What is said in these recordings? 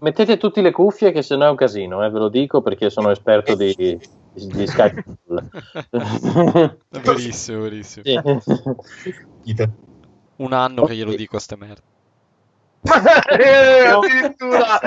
mettete tutti le cuffie che sennò è un casino, eh, ve lo dico perché sono esperto di, di Skype. verissimo, verissimo. Sì. Un anno che glielo dico a ste merda. Eh, addirittura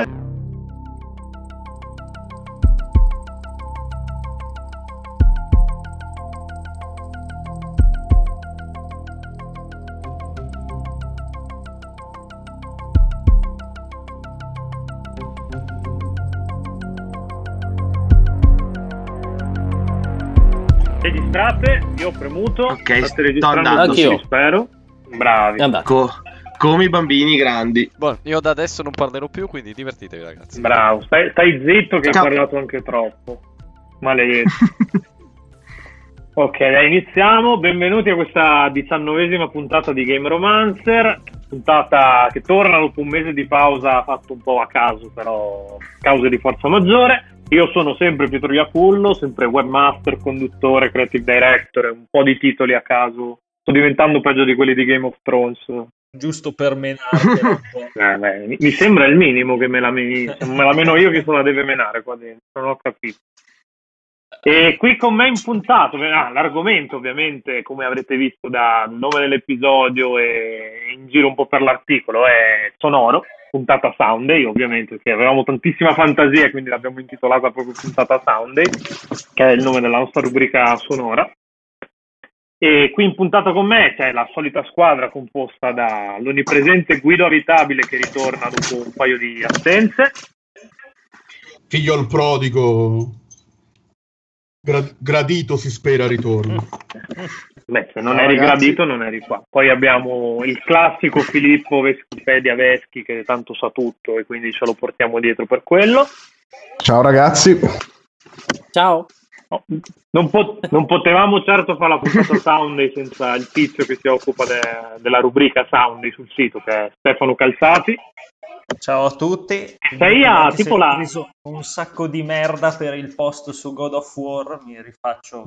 registrate, io ho premuto, Ok, state registrando tutti, spero. Bravi. Co- come i bambini grandi. Buono, io da adesso non parlerò più, quindi divertitevi ragazzi. Bravo, stai, stai zitto che hai Ciao. parlato anche troppo. Maledetto. ok, dai, iniziamo. Benvenuti a questa diciannovesima puntata di Game Romancer. Puntata che torna dopo un mese di pausa fatto un po' a caso, però cause di forza maggiore. Io sono sempre Pietro Iacullo, sempre webmaster, conduttore, creative director, un po' di titoli a caso. Sto diventando peggio di quelli di Game of Thrones. giusto per menartela po'. Eh, beh, mi- mi sembra il minimo che me la, meni- me la meno io che se la deve menare qua dentro, non ho capito. E qui con me in puntato, ah, l'argomento ovviamente, come avrete visto dal nome dell'episodio e in giro un po' per l'articolo, è sonoro, puntata Sounday ovviamente, perché avevamo tantissima fantasia, quindi l'abbiamo intitolata proprio puntata Sounday, che è il nome della nostra rubrica sonora. E qui in puntata con me c'è la solita squadra composta dall'onnipresente Guido Avitabile che ritorna dopo un paio di assenze, Figlio al prodigo. Gra- gradito si spera ritorno. Beh, se non Ciao, eri ragazzi. gradito non eri qua. Poi abbiamo il classico Filippo Veschipedia Veschi che tanto sa tutto e quindi ce lo portiamo dietro per quello. Ciao ragazzi, Ciao. No, non, po- non potevamo certo fare la puntata Sounday senza il tizio che si occupa de- della rubrica Sounday sul sito che è Stefano Calzati. Ciao a tutti. Sei a, tipo ho la- preso un sacco di merda per il post su God of War, mi rifaccio.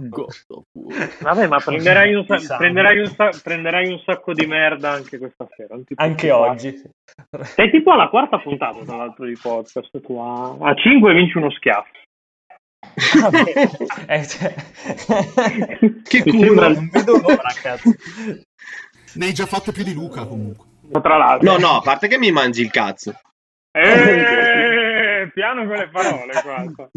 Vabbè, ma prenderai un, sa- prenderai un sa- prenderai un sacco di merda anche questa sera. Anche oggi. Sei tipo alla quarta puntata, tra l'altro, di podcast. Tu a, a 5 vinci uno schiaffo. Vabbè, eh, cioè- Che Mi culo. sembra- Non vedo l'ora, cazzo. Ne hai già fatte più di Luca comunque. Tra l'altro, No, no, a parte che mi mangi il cazzo. Eh, piano con le parole. guarda.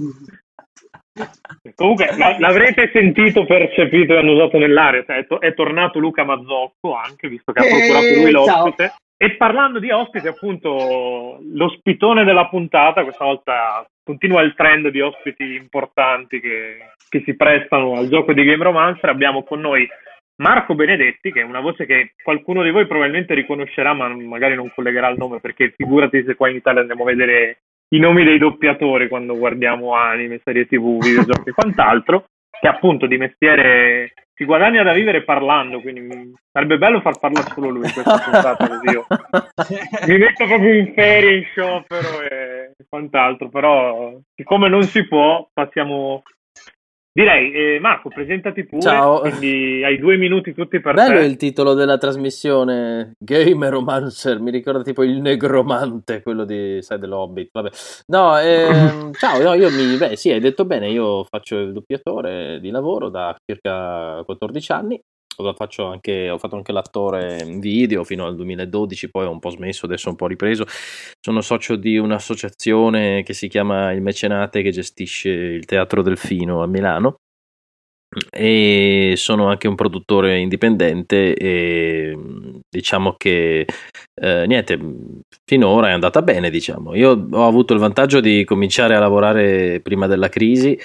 Comunque, la- l'avrete sentito, percepito e annusato nell'aria. cioè, È, to- è tornato Luca Mazzocco anche, visto che ha Eh, procurato lui ciao. l'ospite. E parlando di ospite, appunto, l'ospitone della puntata, questa volta continua il trend di ospiti importanti che, che si prestano al gioco di Game Romancer. Abbiamo con noi Marco Benedetti, che è una voce che qualcuno di voi probabilmente riconoscerà, ma magari non collegherà il nome, perché figurati se qua in Italia andiamo a vedere i nomi dei doppiatori quando guardiamo anime, serie tv, videogiochi e quant'altro, che appunto di mestiere si guadagna da vivere parlando, quindi sarebbe bello far parlare solo lui in questa puntata, così io mi metto proprio in ferie, in sciopero e quant'altro, però siccome non si può, passiamo... Direi, eh, Marco, presentati pure, Ciao. quindi hai due minuti tutti per Bello te. il titolo della trasmissione Game Romancer, mi ricorda tipo il negromante, quello di, sai, dell'Hobbit, vabbè. No, ehm, ciao, no, io mi, beh sì, hai detto bene, io faccio il doppiatore di lavoro da circa 14 anni, lo faccio anche, ho fatto anche l'attore in video fino al 2012, poi ho un po' smesso, adesso ho un po' ripreso. Sono socio di un'associazione che si chiama Il Mecenate che gestisce il Teatro Delfino a Milano. E sono anche un produttore indipendente e diciamo che eh, niente finora è andata bene diciamo. Io ho avuto il vantaggio di cominciare a lavorare prima della crisi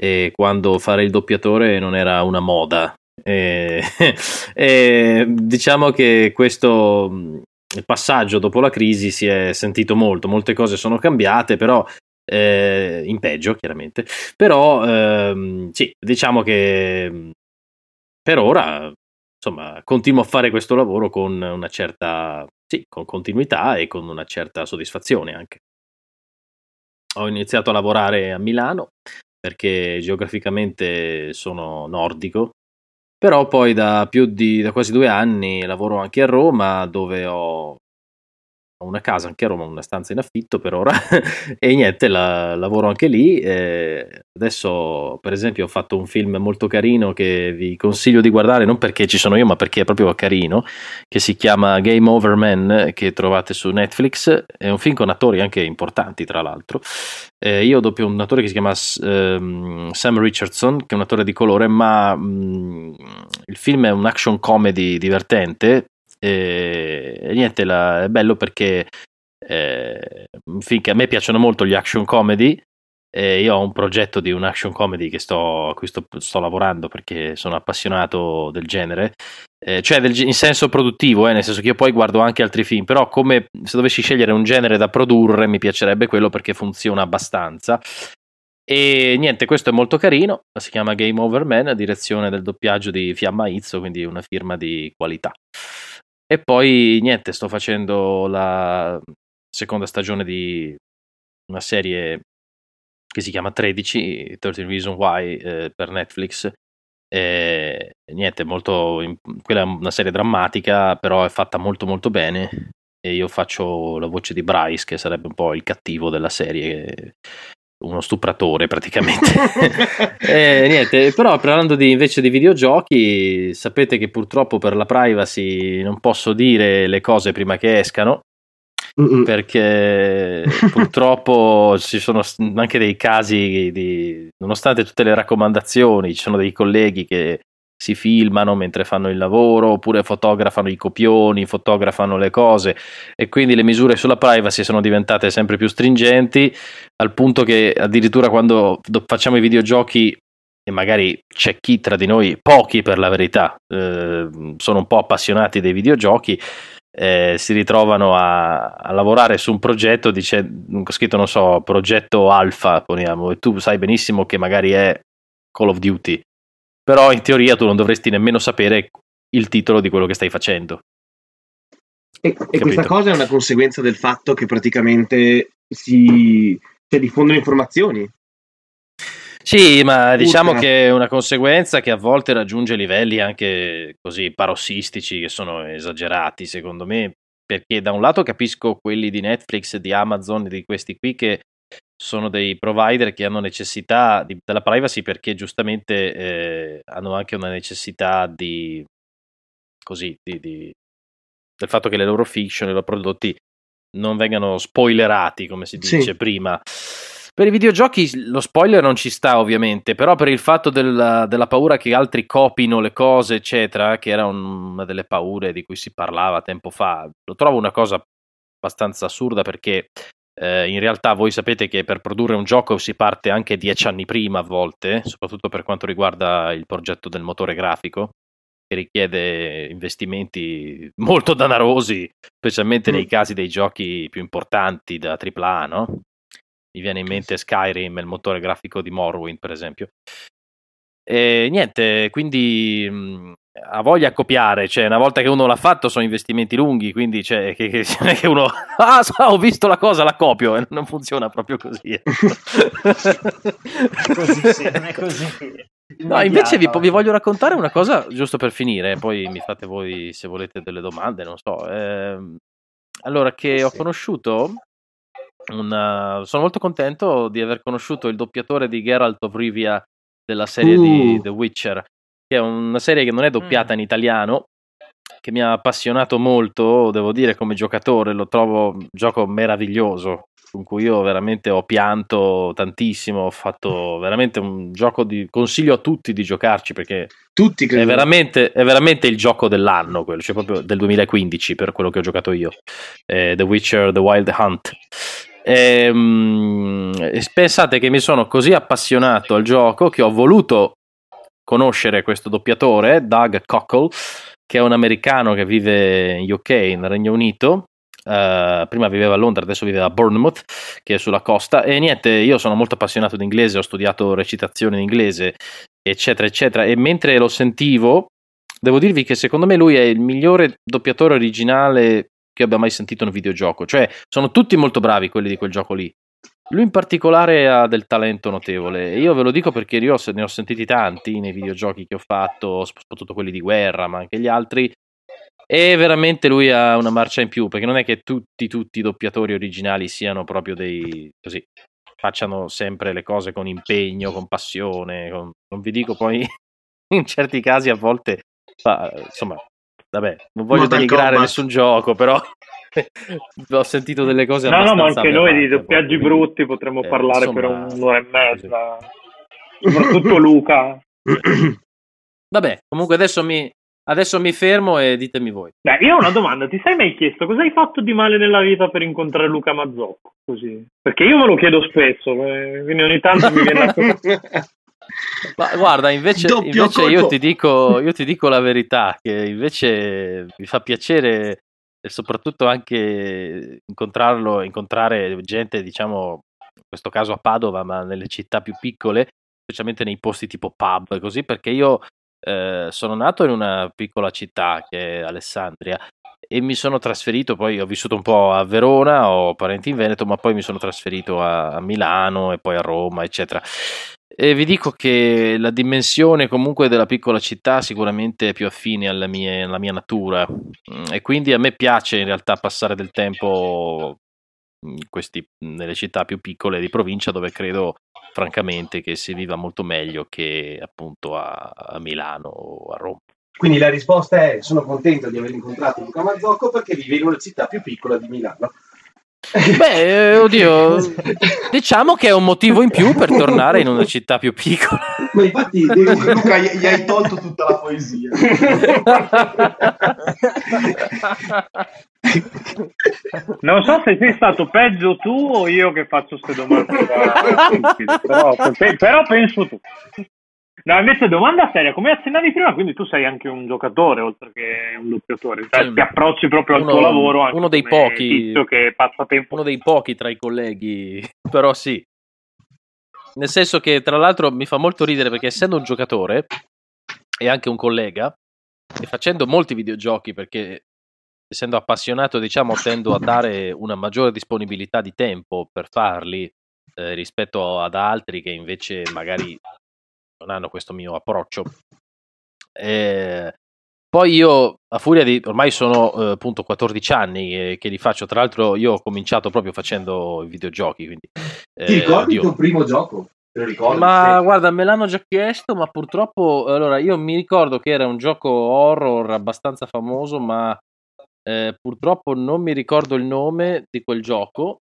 e quando fare il doppiatore non era una moda e, e diciamo che questo passaggio dopo la crisi si è sentito molto. Molte cose sono cambiate però eh, in peggio chiaramente. Però ehm, sì diciamo che per ora insomma continuo a fare questo lavoro con una certa sì, con continuità e con una certa soddisfazione anche. Ho iniziato a lavorare a Milano perché geograficamente sono nordico però poi da più di da quasi due anni lavoro anche a Roma dove ho ho una casa anche a Roma, una stanza in affitto per ora e niente, la, lavoro anche lì. Eh, adesso, per esempio, ho fatto un film molto carino che vi consiglio di guardare, non perché ci sono io, ma perché è proprio carino, che si chiama Game Over Man, che trovate su Netflix. È un film con attori anche importanti, tra l'altro. Eh, io doppio un attore che si chiama um, Sam Richardson, che è un attore di colore, ma um, il film è un action comedy divertente e, niente, la, è bello perché eh, finché a me piacciono molto gli action comedy. Eh, io ho un progetto di un action comedy sto, a cui sto, sto lavorando perché sono appassionato del genere, eh, cioè del, in senso produttivo, eh, nel senso che io poi guardo anche altri film, però come se dovessi scegliere un genere da produrre mi piacerebbe quello perché funziona abbastanza. E niente, questo è molto carino, si chiama Game Over Man, a direzione del doppiaggio di Fiamma Izzo, quindi una firma di qualità. E poi niente, sto facendo la seconda stagione di una serie che si chiama 13, 13 Reason Why eh, per Netflix. E, niente, molto, quella è una serie drammatica, però è fatta molto molto bene. E io faccio la voce di Bryce, che sarebbe un po' il cattivo della serie uno stupratore praticamente. eh, niente, però parlando di, invece di videogiochi, sapete che purtroppo per la privacy non posso dire le cose prima che escano. Mm-mm. Perché purtroppo ci sono anche dei casi di, nonostante tutte le raccomandazioni, ci sono dei colleghi che si filmano mentre fanno il lavoro oppure fotografano i copioni, fotografano le cose e quindi le misure sulla privacy sono diventate sempre più stringenti al punto che addirittura quando facciamo i videogiochi e magari c'è chi tra di noi, pochi per la verità, eh, sono un po' appassionati dei videogiochi, eh, si ritrovano a, a, lavorare su un progetto, dice, scritto non so, progetto alfa, poniamo, e tu sai benissimo che magari è Call of Duty però in teoria tu non dovresti nemmeno sapere il titolo di quello che stai facendo. E, e questa cosa è una conseguenza del fatto che praticamente si cioè, diffondono informazioni. Sì, ma diciamo Ultra. che è una conseguenza che a volte raggiunge livelli anche così parossistici che sono esagerati, secondo me, perché da un lato capisco quelli di Netflix, di Amazon, di questi qui che sono dei provider che hanno necessità di, della privacy perché giustamente eh, hanno anche una necessità di così di, di, del fatto che le loro fiction, i loro prodotti non vengano spoilerati come si dice sì. prima. Per i videogiochi lo spoiler non ci sta ovviamente, però per il fatto della, della paura che altri copino le cose, eccetera, che era un, una delle paure di cui si parlava tempo fa, lo trovo una cosa abbastanza assurda perché eh, in realtà voi sapete che per produrre un gioco si parte anche dieci anni prima a volte, soprattutto per quanto riguarda il progetto del motore grafico, che richiede investimenti molto danarosi, specialmente mm. nei casi dei giochi più importanti da AAA, no? Mi viene in mente Skyrim, il motore grafico di Morrowind, per esempio. E niente, quindi mh, ha voglia a copiare, cioè una volta che uno l'ha fatto sono investimenti lunghi, quindi cioè, che, che, che uno ah ho visto la cosa, la copio e non funziona proprio così. Ecco. così sì, non è così. No, invece vi, vi, voglio raccontare una cosa giusto per finire, poi mi fate voi se volete delle domande, non so. Eh, allora, che ho conosciuto, una... sono molto contento di aver conosciuto il doppiatore di Geralt of Rivia della serie uh. di The Witcher che è una serie che non è doppiata mm. in italiano, che mi ha appassionato molto, devo dire, come giocatore, lo trovo un gioco meraviglioso, con cui io veramente ho pianto tantissimo, ho fatto veramente un gioco di consiglio a tutti di giocarci perché tutti è, veramente, è veramente il gioco dell'anno, quello, cioè proprio del 2015 per quello che ho giocato io, eh, The Witcher The Wild Hunt. E, um, pensate che mi sono così appassionato al gioco che ho voluto conoscere questo doppiatore, Doug Cockle, che è un americano che vive in UK, nel Regno Unito. Uh, prima viveva a Londra, adesso vive a Bournemouth, che è sulla costa. E niente, io sono molto appassionato di inglese, ho studiato recitazione in inglese, eccetera, eccetera. E mentre lo sentivo, devo dirvi che secondo me lui è il migliore doppiatore originale che abbia mai sentito in un videogioco. Cioè, sono tutti molto bravi quelli di quel gioco lì. Lui in particolare ha del talento notevole. Io ve lo dico perché io ne ho sentiti tanti nei videogiochi che ho fatto, soprattutto quelli di guerra, ma anche gli altri. E veramente lui ha una marcia in più, perché non è che tutti, tutti i doppiatori originali siano proprio dei così, facciano sempre le cose con impegno, con passione. con- non vi dico poi in certi casi a volte, fa- insomma, vabbè, non voglio Mortal denigrare Kombat. nessun gioco, però ho sentito delle cose No, no, ma anche noi di doppiaggi brutti potremmo eh, parlare insomma, per un'ora e mezza. Soprattutto Luca. Vabbè, comunque adesso mi, adesso mi fermo e ditemi voi. Beh, io ho una domanda, ti sei mai chiesto cosa hai fatto di male nella vita per incontrare Luca Mazzocco? Così. Perché io me lo chiedo spesso, eh, quindi ogni tanto mi viene a... Ma guarda, invece, invece io, ti dico, io ti dico la verità, che invece mi fa piacere e soprattutto anche incontrarlo, incontrare gente, diciamo, in questo caso a Padova, ma nelle città più piccole, specialmente nei posti tipo pub, così, perché io eh, sono nato in una piccola città che è Alessandria e mi sono trasferito, poi ho vissuto un po' a Verona, ho parenti in Veneto, ma poi mi sono trasferito a, a Milano e poi a Roma, eccetera. E vi dico che la dimensione comunque della piccola città sicuramente è più affine alla mia, alla mia natura Mm, e quindi a me piace in realtà passare del tempo questi- nelle città più piccole di provincia dove credo francamente che si viva molto meglio che appunto a, a Milano o a Roma. Quindi la risposta è: sono contento di aver incontrato Luca Mazzocco perché vive in una città più piccola di Milano. Beh, eh, oddio, diciamo che è un motivo in più per tornare in una città più piccola. Ma infatti, devi- Luca, gli, hai tolto tutta la poesia. Non so se sei stato peggio tu o io che faccio queste domande però, pe- però penso tu. No, invece domanda seria, come accennavi prima, quindi tu sei anche un giocatore oltre che un doppiatore, cioè Sì. ti approcci proprio al Uno- tuo lavoro anche uno dei pochi- che passa tempo uno dei pochi tra i colleghi, però sì. Nel senso che, tra l'altro, mi fa molto ridere perché essendo un giocatore e anche un collega, e facendo molti videogiochi perché essendo appassionato, diciamo, tendo a dare una maggiore disponibilità di tempo per farli eh, rispetto ad altri che invece magari non hanno questo mio approccio. Eh, poi io, a furia di, ormai sono eh, appunto 14 anni eh, che li faccio, tra l'altro io ho cominciato proprio facendo i videogiochi, quindi... ti eh, ricordi il oddio. tuo primo gioco? Te lo ricordi? Ma Sì. guarda, me l'hanno già chiesto, ma purtroppo, allora, io mi ricordo che era un gioco horror abbastanza famoso, ma eh, purtroppo non mi ricordo il nome di quel gioco,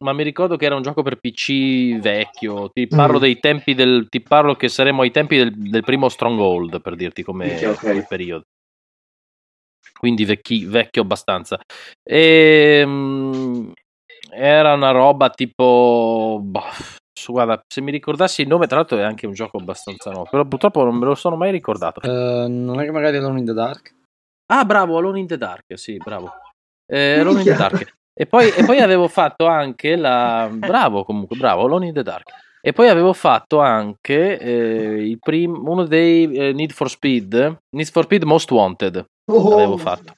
ma mi ricordo che era un gioco per PC vecchio. Ti parlo Mm. dei tempi del. Ti parlo che saremmo ai tempi del, del primo Stronghold, per dirti come, Minchia, ok. come periodo. Quindi vecchi- vecchio abbastanza. E, mm, era una roba tipo. boh, su- guarda, se mi ricordassi il nome, tra l'altro è anche un gioco abbastanza nuovo, però purtroppo non me lo sono mai ricordato. Eh, non è che magari Alone in the Dark? Ah, bravo, Alone in the Dark, sì, bravo. Eh, Alone in the. Dark. E poi, e poi avevo fatto anche la... Bravo comunque, bravo, Alone in the Dark. E poi avevo fatto anche eh, il prim- uno dei eh, Need for Speed, Need for Speed Most Wanted, Oh, avevo fatto.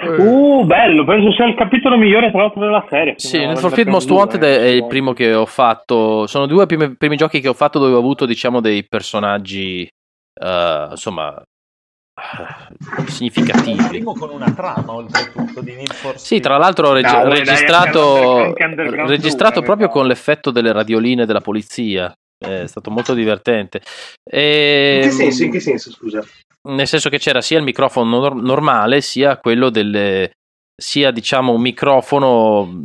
Uh, bello, penso sia il capitolo migliore tra l'altro della serie. Sì, Need for Speed Most Wanted eh, è il primo che ho fatto. Sono due primi, primi giochi che ho fatto dove ho avuto, diciamo, dei personaggi, eh, insomma, eh, significativi. Primo con una trama, oltretutto, di Need for Sì, Speed. tra l'altro ho reg- No, dai, dai, registrato, anche Underground registrato due, proprio eh, con l'effetto delle radioline della polizia. È stato molto divertente. E, In che senso? In che senso, scusa? nel senso che c'era sia il microfono nor- normale sia quello delle sia diciamo un microfono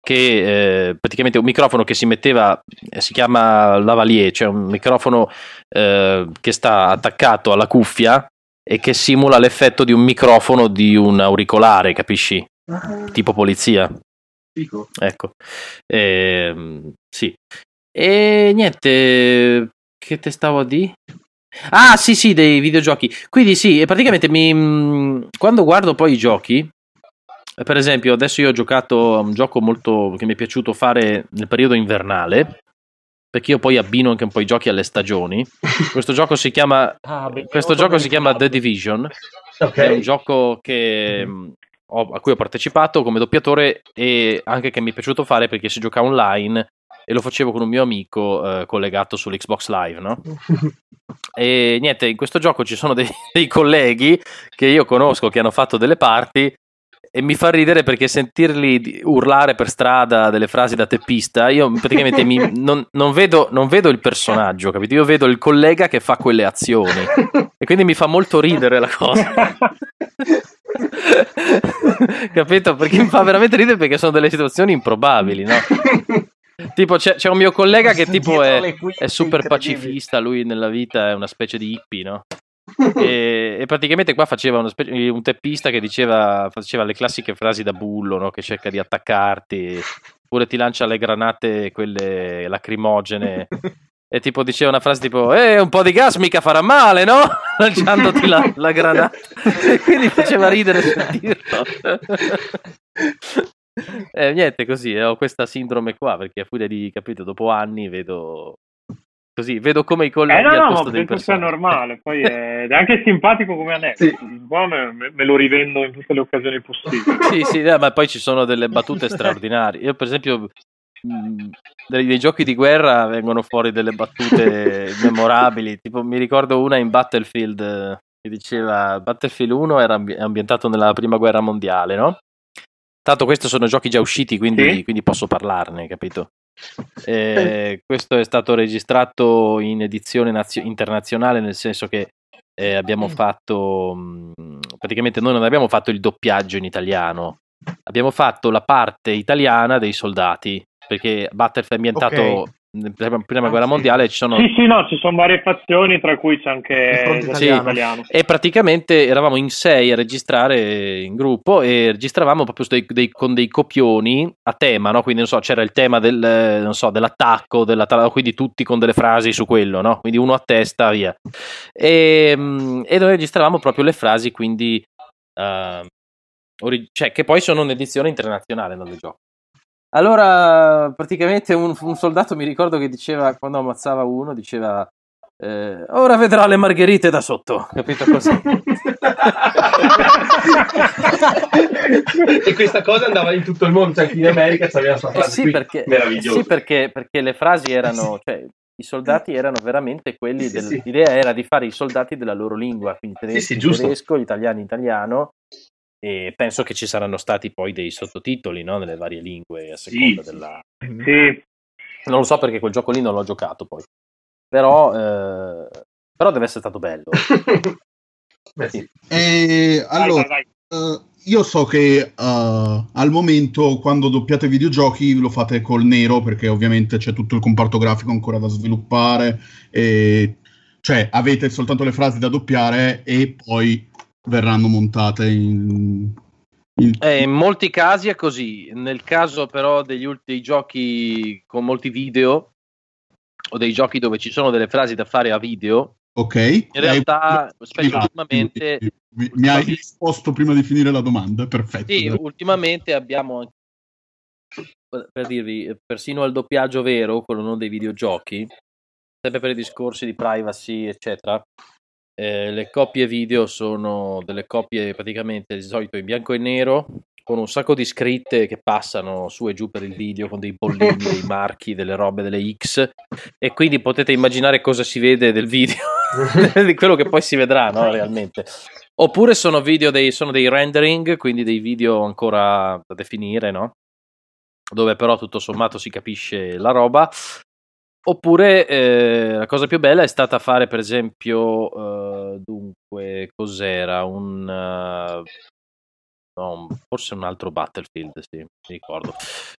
che eh, praticamente un microfono che si metteva eh, si chiama lavalier cioè un microfono eh, che sta attaccato alla cuffia e che simula l'effetto di un microfono di un auricolare capisci? Ah, tipo polizia. Figo. ecco. Ehm, sì. E niente che te stavo a dire Ah, sì, sì, dei videogiochi. Quindi sì, e praticamente mi, mh, quando guardo poi i giochi, per esempio, adesso io ho giocato a un gioco molto che mi è piaciuto fare nel periodo invernale, perché io poi abbino anche un po' i giochi alle stagioni. Questo gioco si chiama Ah, questo gioco si chiama The. Division. Ok. È un gioco che, mh, ho- a cui ho partecipato come doppiatore e anche che mi è piaciuto fare perché si gioca online e lo facevo con un mio amico eh, collegato sull'Xbox Live, no? E niente, in questo gioco ci sono dei, dei colleghi che io conosco che hanno fatto delle parti e mi fa ridere perché sentirli urlare per strada delle frasi da teppista, io praticamente mi- non, non vedo, non vedo il personaggio, capito? Io vedo il collega che fa quelle azioni e quindi mi fa molto ridere la cosa. capito? Perché mi fa veramente ridere perché sono delle situazioni improbabili, no? Tipo c'è, c'è un mio collega che tipo è, è super pacifista, lui nella vita è una specie di hippie, no? e, e praticamente qua faceva specie- un teppista che diceva faceva le classiche frasi da bullo no? che cerca di attaccarti oppure ti lancia le granate quelle lacrimogene e tipo diceva una frase tipo eh un po' di gas mica farà male no? lanciandoti la, la granata e quindi faceva ridere sentirlo eh, niente così ho questa sindrome qua perché a furia di capito dopo anni vedo così vedo come i colleghi Eh no, al no, posto penso sia personaggi normale. Poi è, è anche simpatico come aneddoto. Sì. Po' me, me- lo rivendo in tutte le occasioni possibili. sì, sì, eh, ma poi ci sono delle battute straordinarie. Io, per esempio, dei, dei giochi di guerra vengono fuori delle battute memorabili. Tipo, mi ricordo una in Battlefield eh, che diceva: Battlefield 1 era ambi- è ambientato nella prima guerra mondiale, no? Tanto, questi sono giochi già usciti, quindi, Sì. quindi posso parlarne, capito? Eh, questo è stato registrato in edizione nazio- internazionale, nel senso che eh, abbiamo fatto mh, praticamente noi non abbiamo fatto il doppiaggio in italiano, abbiamo fatto la parte italiana dei soldati perché Battlefield è ambientato Ok. Nella prima Ah, guerra sì. mondiale ci sono Sì, sì, no, ci sono varie fazioni, tra cui c'è anche Il l'esercito italiano. e praticamente eravamo in sei a registrare in gruppo e registravamo proprio dei- dei- con dei copioni a tema, no? quindi non so, c'era il tema del, non so, dell'attacco, della, quindi tutti con delle frasi su quello, no? quindi uno a testa, via. E, mm, e noi registravamo proprio le frasi, quindi eh, ori- cioè, che poi sono un'edizione internazionale non del gioco. Allora, praticamente un, un soldato mi ricordo che diceva, quando ammazzava uno, diceva eh, ora vedrà le margherite da sotto, capito così? e questa cosa andava in tutto il mondo, cioè in America c'aveva la sua Eh frase sì, qui, perché, meravigliosa. sì, perché, perché le frasi erano, cioè, i soldati erano veramente quelli, Sì, del- sì. l'idea era di fare i soldati della loro lingua, quindi i tedeschi sì, tedesco, in italiano, e penso che ci saranno stati poi dei sottotitoli no, nelle varie lingue a seconda sì. della... Sì, Non lo so perché quel gioco lì non l'ho giocato poi, però, eh, però deve essere stato bello. Beh, sì. E Dai, allora, dai, dai. eh, io so che eh, al momento quando doppiate videogiochi lo fate col nero perché ovviamente c'è tutto il comparto grafico ancora da sviluppare e cioè avete soltanto le frasi da doppiare e poi verranno montate in, in- Eh, in molti casi è così, nel caso però degli ultimi giochi con molti video o dei giochi dove ci sono delle frasi da fare a video, ok. in realtà, specie mi va, ultimamente, mi- mi, hai risposto prima di finire la domanda perfetto. Sì, ultimamente abbiamo anche, per dirvi, eh, persino al doppiaggio vero, quello non dei videogiochi, sempre per i discorsi di privacy, eccetera, eh, le coppie video sono delle coppie praticamente di solito in bianco e nero, con un sacco di scritte che passano su e giù per il video, con dei bollini, dei marchi, delle robe, delle X, e quindi potete immaginare cosa si vede del video, di quello che poi si vedrà, no, realmente. Oppure sono video dei, sono dei rendering, quindi dei video ancora da definire, no? Dove però tutto sommato si capisce la roba. Oppure eh, la cosa più bella è stata fare, per esempio, eh, dunque, cos'era? Un, eh, no, forse un altro Battlefield, sì, mi ricordo.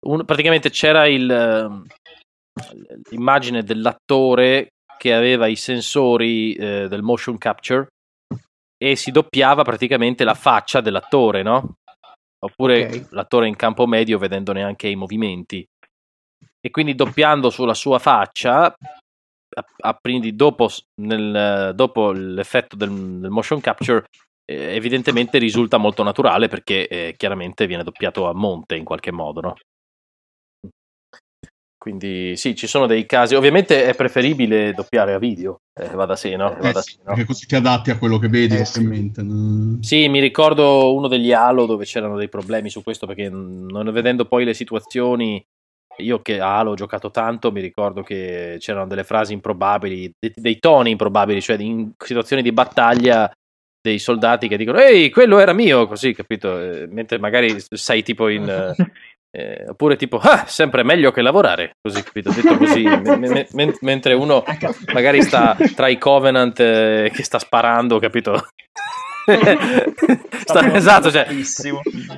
Un- praticamente c'era il, ehm, l'immagine dell'attore che aveva i sensori eh, del motion capture e si doppiava praticamente la faccia dell'attore, no? Oppure Ok. l'attore in campo medio vedendone anche i movimenti. E quindi doppiando sulla sua faccia, quindi dopo, nel- dopo l'effetto del, del motion capture, eh, evidentemente risulta molto naturale perché eh, chiaramente viene doppiato a monte in qualche modo, no? Quindi sì, ci sono dei casi. Ovviamente è preferibile doppiare a video, eh, va da sé, no? Eh da sì, sé, no? perché così ti adatti a quello che vedi Eh sì. ovviamente no? Sì, mi ricordo uno degli Halo dove c'erano dei problemi su questo perché non vedendo poi le situazioni io che a Halo ho giocato tanto, mi ricordo che c'erano delle frasi improbabili, dei, dei toni improbabili, cioè in situazioni di battaglia dei soldati che dicono ehi, quello era mio, così, capito? Eh, mentre magari sei tipo in... Eh, oppure tipo, ah, sempre meglio che lavorare, così capito? Detto così, me- me- me- mentre uno magari sta tra i Covenant eh, che sta sparando, capito? sta, esatto, cioè.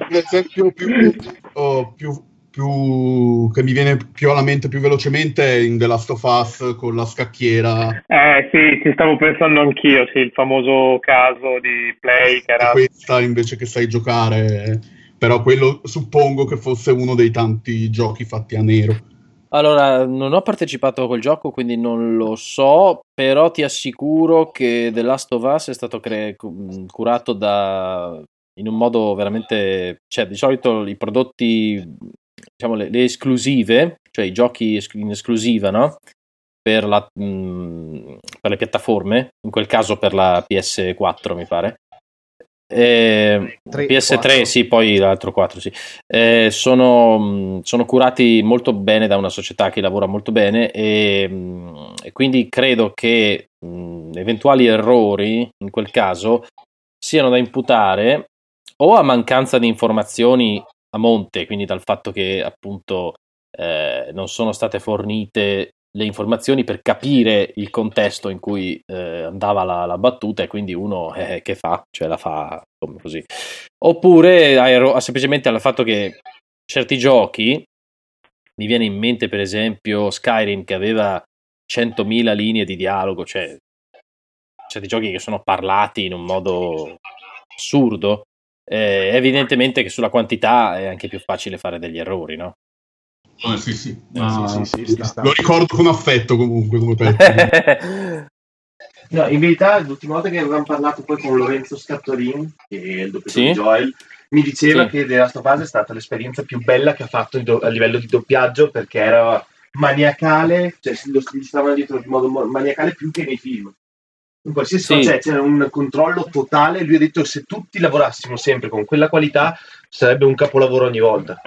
L'esempio più, oh, più, più, che mi viene più alla mente più velocemente è in The Last of Us con la scacchiera. Eh sì, ci stavo pensando anch'io, sì, il famoso caso di Play che era... Questa invece che sai giocare però quello suppongo che fosse uno dei tanti giochi fatti a nero. Allora, non ho partecipato a quel gioco, quindi non lo so, però ti assicuro che The Last of Us è stato cre- curato da in un modo veramente, cioè di solito i prodotti, diciamo le, le esclusive, cioè i giochi in esclusiva, no? Per, la, mh, per le piattaforme, in quel caso per la PS4 mi pare, eh, PS3, 4. sì, poi l'altro 4, sì. Eh, sono, sono, curati molto bene da una società che lavora molto bene e, e quindi credo che mh, eventuali errori in quel caso siano da imputare o a mancanza di informazioni a monte, quindi dal fatto che appunto eh, non sono state fornite le informazioni per capire il contesto in cui eh, andava la, la, battuta e quindi uno eh, che fa, cioè la fa come così. Oppure aero, semplicemente al fatto che certi giochi, mi viene in mente per esempio Skyrim che aveva 100.000 linee di dialogo, cioè certi giochi che sono parlati in un modo assurdo, eh, evidentemente che sulla quantità è anche più facile fare degli errori, no? Ah, sì, sì. Ah, sì, sì, sì lo ricordo con affetto comunque come pezzo. no, in verità l'ultima volta che avevamo parlato poi con Lorenzo Scattorin, che è il doppiatore sì? di Joel, mi diceva sì. che The Last of Us è stata l'esperienza più bella che ha fatto a livello di doppiaggio perché era maniacale, cioè lo stavano dietro in modo maniacale più che nei film. In qualsiasi sì. cioè, c'era un controllo totale. Lui ha detto che se tutti lavorassimo sempre con quella qualità sarebbe un capolavoro ogni volta.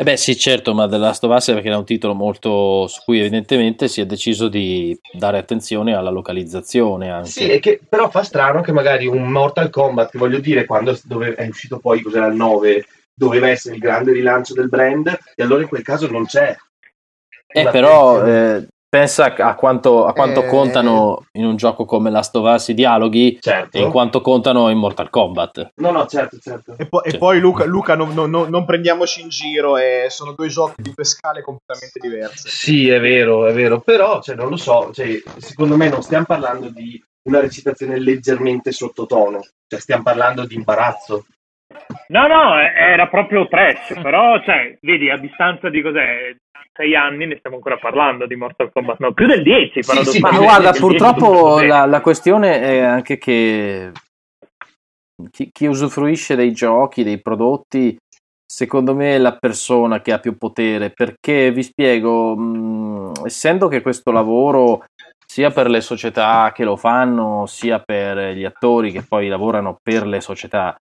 Eh beh sì certo, ma The Last of Us perché era un titolo molto su cui evidentemente si è deciso di dare attenzione alla localizzazione anche. Sì, che, però fa strano che magari un Mortal Kombat, che voglio dire, quando dove, è uscito poi, cos'era il 9, doveva essere il grande rilancio del brand, e allora in quel caso non c'è. Eh, però eh, Pensa a quanto, a quanto eh... contano in un gioco come Last of Us i dialoghi certo. e in quanto contano in Mortal Kombat. No, no, certo, certo. E, po- cioè. e poi Luca, Luca non, non, non, prendiamoci in giro, eh, sono due giochi di due scale completamente diverse. Sì, è vero, è vero, però cioè, non lo so, cioè, secondo me non stiamo parlando di una recitazione leggermente sottotono, cioè stiamo parlando di imbarazzo. No, no, era proprio trash, però, cioè, vedi, a distanza di cos'è, sei anni ne stiamo ancora parlando di Mortal Kombat, no, più del 10, sì, sì, ma guarda, purtroppo la, la, questione è anche che chi, chi, usufruisce dei giochi, dei prodotti, secondo me è la persona che ha più potere, perché vi spiego, mh, essendo che questo lavoro sia per le società che lo fanno, sia per gli attori che poi lavorano per le società,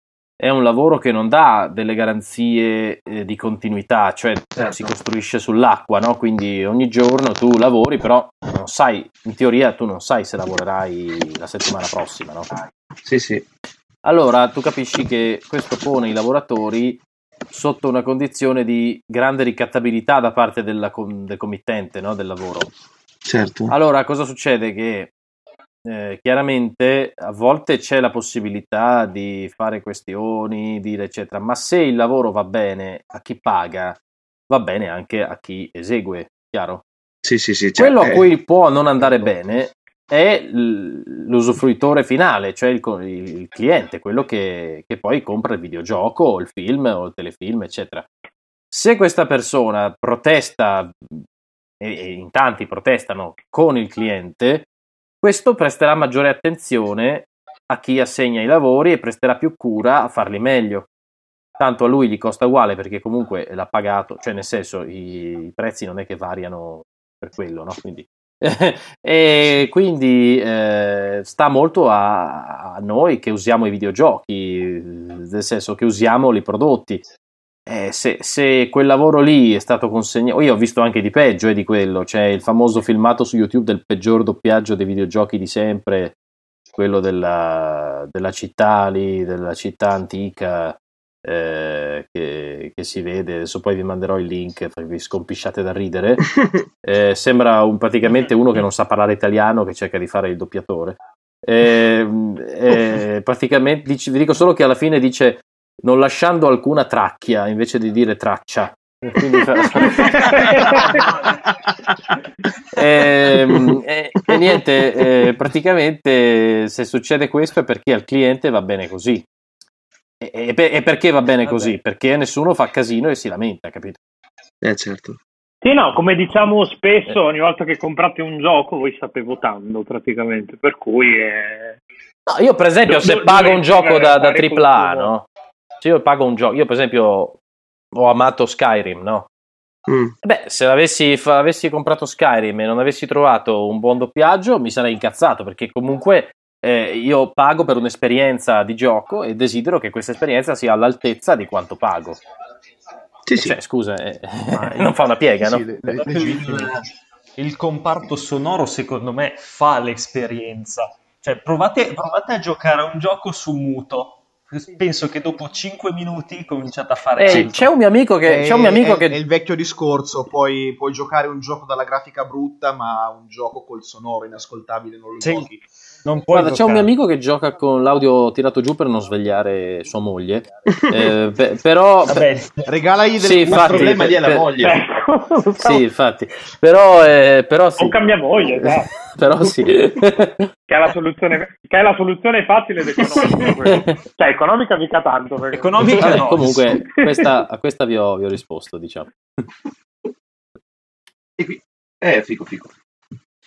è un lavoro che non dà delle garanzie eh, di continuità, cioè certo. si costruisce sull'acqua, no? quindi ogni giorno tu lavori, però non sai, in teoria tu non sai se lavorerai la settimana prossima. No? Sì, sì. Allora tu capisci che questo pone i lavoratori sotto una condizione di grande ricattabilità da parte della, del committente no? del lavoro. Certo. Allora cosa succede? Che eh, chiaramente a volte c'è la possibilità di fare questioni, dire eccetera, ma se il lavoro va bene a chi paga, va bene anche a chi esegue, chiaro? Sì, sì, sì. Cioè, Quello a cui può non andare bene è l'usufruitore finale, cioè il, il cliente, quello che, che, poi compra il videogioco o il film o il telefilm, eccetera. Se questa persona protesta, e in tanti protestano con il cliente, questo presterà maggiore attenzione a chi assegna i lavori e presterà più cura a farli meglio. Tanto a lui gli costa uguale perché comunque l'ha pagato, cioè nel senso i, i prezzi non è che variano per quello, no? Quindi, e quindi eh, sta molto a, a, noi che usiamo i videogiochi, nel senso che usiamo i prodotti. Eh, se, se, quel lavoro lì è stato consegnato, io ho visto anche di peggio eh, di quello, c'è il famoso filmato su YouTube del peggior doppiaggio dei videogiochi di sempre, quello della, della città lì, della città antica eh, che, che, si vede, adesso poi vi manderò il link perché vi scompisciate da ridere, eh, sembra un, praticamente uno che non sa parlare italiano che cerca di fare il doppiatore. Eh, eh praticamente vi dico solo che alla fine dice non lasciando alcuna tracchia invece di dire traccia. E, e, e, niente, eh, praticamente se succede questo è perché al cliente va bene così. E, e perché va bene Vabbè. così? Perché nessuno fa casino e si lamenta, capito? Eh certo. Sì, no, come diciamo spesso, eh. ogni volta che comprate un gioco voi state votando praticamente, per cui... È... No, io per esempio se pago un gioco da, da AAA, no? Se io pago un gioco, io per esempio ho amato Skyrim, no? Mm. Beh, se avessi, f- avessi, comprato Skyrim e non avessi trovato un buon doppiaggio, mi sarei incazzato perché comunque eh, io pago per un'esperienza di gioco e desidero che questa esperienza sia all'altezza di quanto pago. Sì, cioè, sì. scusa, eh, non fa una piega, sì, no? Le, le, il comparto sonoro, secondo me, fa l'esperienza. Cioè, provate, provate a giocare a un gioco su muto penso che dopo 5 minuti cominciate a fare eh, c'è un mio amico che, è, un mio amico è, che... è il vecchio discorso puoi, puoi, giocare un gioco dalla grafica brutta ma un gioco col sonoro inascoltabile non lo sì. giochi non Guarda, giocare. c'è un mio amico che gioca con l'audio tirato giù per non svegliare sua moglie. eh, pe- però. Vabbè, regalagli del sì, infatti, problema lì è la per... moglie. sì, infatti. Però, eh, però sì. O cambia moglie, dai. però sì. che, è la soluzione, che è la soluzione facile ed economica. cioè, economica mica tanto. Perché... Economica Vabbè, no. Comunque, questa, a questa vi ho, vi ho risposto, diciamo. E qui... Eh, fico, fico.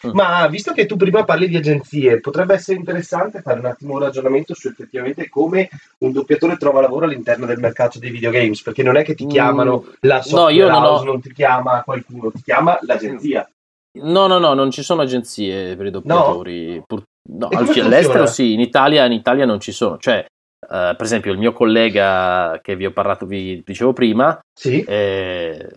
Mm. Ma visto che tu prima parli di agenzie, potrebbe essere interessante fare un attimo un ragionamento su effettivamente come un doppiatore trova lavoro all'interno del mercato dei videogames, perché non è che ti chiamano mm, la software no, io non, ho... non ti chiama qualcuno, ti chiama l'agenzia. No, no, no, non ci sono agenzie per i doppiatori. No? Pur... no all'estero sì, in Italia, in Italia non ci sono. Cioè, uh, per esempio, il mio collega che vi ho parlato, vi dicevo prima, sì. eh,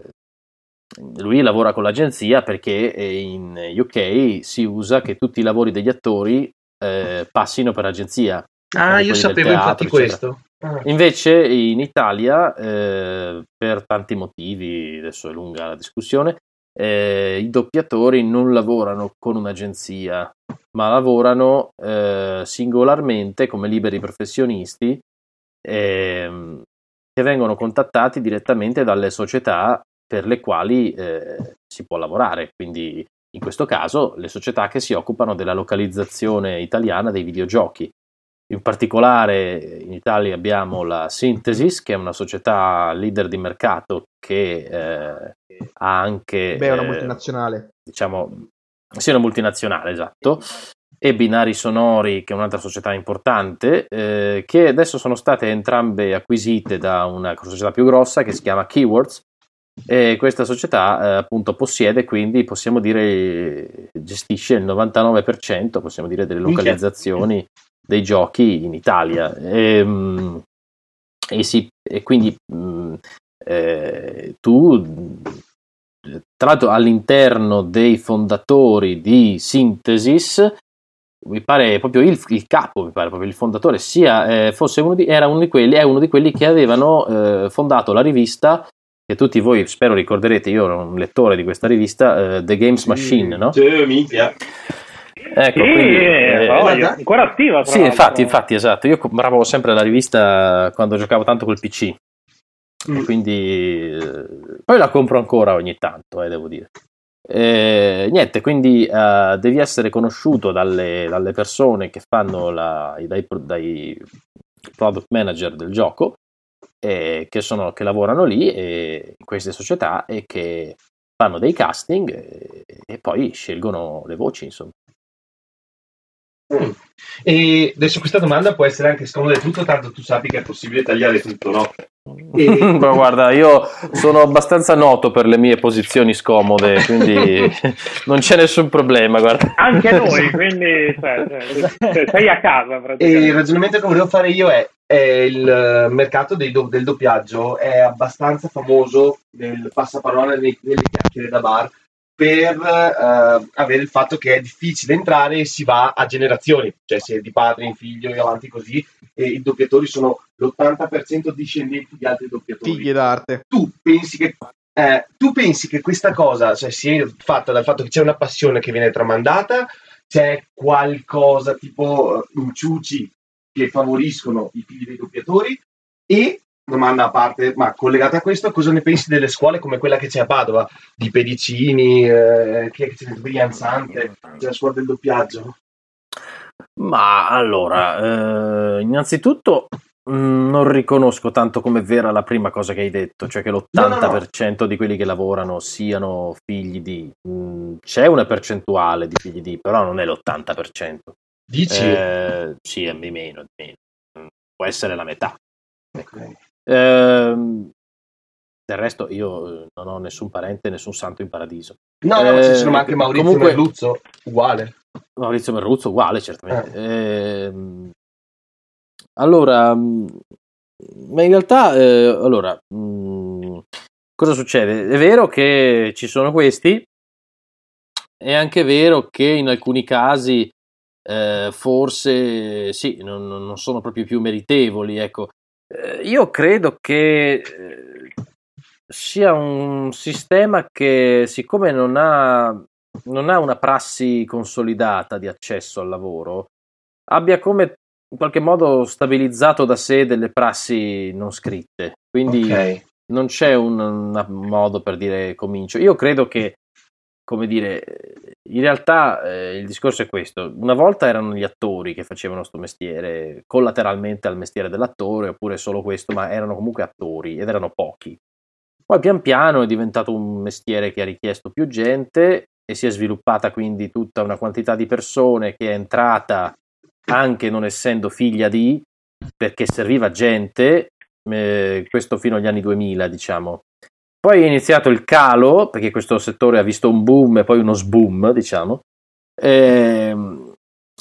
lui lavora con l'agenzia perché in UK si usa che tutti i lavori degli attori eh, passino per agenzia. Ah, io sapevo teatro, infatti eccetera. questo. Ah. Invece in Italia, eh, per tanti motivi, adesso è lunga la discussione, eh, i doppiatori non lavorano con un'agenzia, ma lavorano eh, singolarmente come liberi professionisti ehm, che vengono contattati direttamente dalle società per le quali eh, si può lavorare. Quindi in questo caso le società che si occupano della localizzazione italiana dei videogiochi. In particolare in Italia abbiamo la Synthesis, che è una società leader di mercato che eh, ha anche... Beh, è una eh, multinazionale. Diciamo, sì, una multinazionale, esatto. E Binari Sonori, che è un'altra società importante, eh, che adesso sono state entrambe acquisite da una società più grossa che si chiama Keywords, e questa società eh, appunto possiede, quindi possiamo dire, gestisce il 99%, possiamo dire, delle localizzazioni dei giochi in Italia. E, ehm, e, si, e quindi mh, mm, eh, tu, tra l'altro, all'interno dei fondatori di Synthesis, mi pare proprio il, il, capo, mi pare proprio il fondatore, sia eh, fosse uno di, era uno di quelli, è uno di quelli che avevano eh, fondato la rivista che tutti voi spero ricorderete, io ero un lettore di questa rivista, uh, The Games Machine, no? Sì, minchia. Ecco, sì, quindi, eh, eh, ancora attiva. Sì, infatti, infatti, esatto. Io compravo sempre la rivista quando giocavo tanto col PC. Mm. Quindi eh, poi la compro ancora ogni tanto, eh, devo dire. Eh, niente, quindi uh, devi essere conosciuto dalle, dalle persone che fanno la, dai, dai product manager del gioco eh, che, sono, che lavorano lì eh, in queste società e che fanno dei casting e, e poi scelgono le voci, insomma. Mm. E adesso questa domanda può essere anche scomoda e tutto, tanto tu sappi che è possibile tagliare tutto, no? E... Ma guarda, io sono abbastanza noto per le mie posizioni scomode, quindi non c'è nessun problema. Guarda. Anche noi, quindi cioè, cioè, sei a casa. E il ragionamento che volevo fare io è: eh, il mercato dei do- del doppiaggio è abbastanza famoso nel passaparola nelle, nelle chiacchiere da bar per eh, avere il fatto che è difficile entrare e si va a generazioni, cioè è di padre in figlio e avanti così, e i doppiatori sono l'80% discendenti di altri doppiatori. Figli d'arte. Tu pensi che, eh, tu pensi che questa cosa cioè, sia fatta dal fatto che c'è una passione che viene tramandata, c'è qualcosa tipo uh, inciuci che favoriscono i figli dei doppiatori e domanda a parte, ma collegata a questo, cosa ne pensi delle scuole come quella che c'è a Padova, di Pedicini, eh, che c'è Brianzante, la scuola del doppiaggio? Ma allora, eh, innanzitutto mm, non riconosco tanto come vera la prima cosa che hai detto, cioè che l'80% no, no. di quelli che lavorano siano figli di... Mh, mm, c'è una percentuale di figli di, però non è l'80%. Dici? Eh, sì, è di meno, di meno. Mm, può essere la metà. Okay. Ehm, del resto io eh, non ho nessun parente, nessun santo in paradiso. No, no, eh, ci sono anche Maurizio comunque, Merluzzo, uguale. Maurizio Merluzzo, uguale, certamente. Eh. Eh, allora, mm, ma in realtà, eh, allora, mh, mm, cosa succede? È vero che ci sono questi, è anche vero che in alcuni casi eh, forse sì, non, non, sono proprio più meritevoli, ecco. Eh, io credo che eh, sia un sistema che, siccome non ha, non ha una prassi consolidata di accesso al lavoro, abbia come in qualche modo stabilizzato da sé delle prassi non scritte. Quindi okay. non c'è un, un, modo per dire comincio. Io credo che come dire, in realtà eh, il discorso è questo. Una volta erano gli attori che facevano questo mestiere collateralmente al mestiere dell'attore, oppure solo questo, ma erano comunque attori ed erano pochi. Poi pian piano è diventato un mestiere che ha richiesto più gente e si è sviluppata quindi tutta una quantità di persone che è entrata anche non essendo figlia di, perché serviva gente, eh, questo fino agli anni 2000 diciamo, poi è iniziato il calo, perché questo settore ha visto un boom e poi uno sboom, diciamo. E, ehm,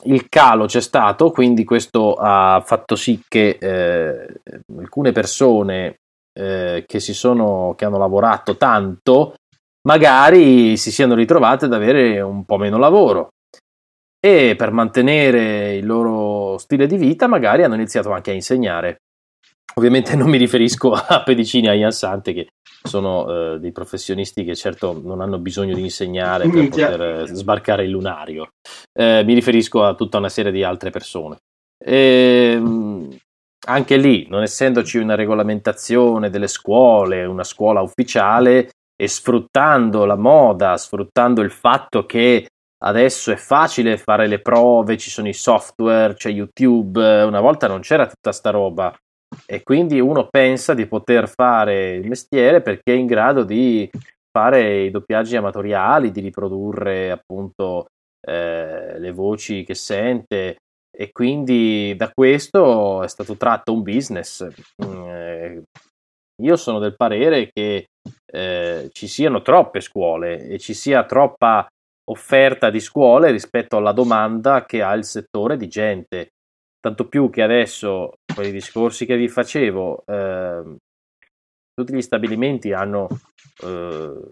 il calo c'è stato, quindi questo ha fatto sì che eh, alcune persone eh, che, si sono, che hanno lavorato tanto magari si siano ritrovate ad avere un po' meno lavoro e per mantenere il loro stile di vita magari hanno iniziato anche a insegnare. Ovviamente non mi riferisco a Pedicini e a Ian Sante che sono eh, dei professionisti che certo non hanno bisogno di insegnare per poter eh, sbarcare il lunario. Eh, mi riferisco a tutta una serie di altre persone. E, ehm, anche lì, non essendoci una regolamentazione delle scuole, una scuola ufficiale, e sfruttando la moda, sfruttando il fatto che adesso è facile fare le prove, ci sono i software, c'è YouTube, una volta non c'era tutta sta roba e quindi uno pensa di poter fare il mestiere perché è in grado di fare i doppiaggi amatoriali, di riprodurre appunto eh, le voci che sente e quindi da questo è stato tratto un business. Mm, eh, io sono del parere che eh, ci siano troppe scuole e ci sia troppa offerta di scuole rispetto alla domanda che ha il settore di gente tanto più che adesso, quei discorsi che vi facevo, eh, tutti gli stabilimenti hanno eh,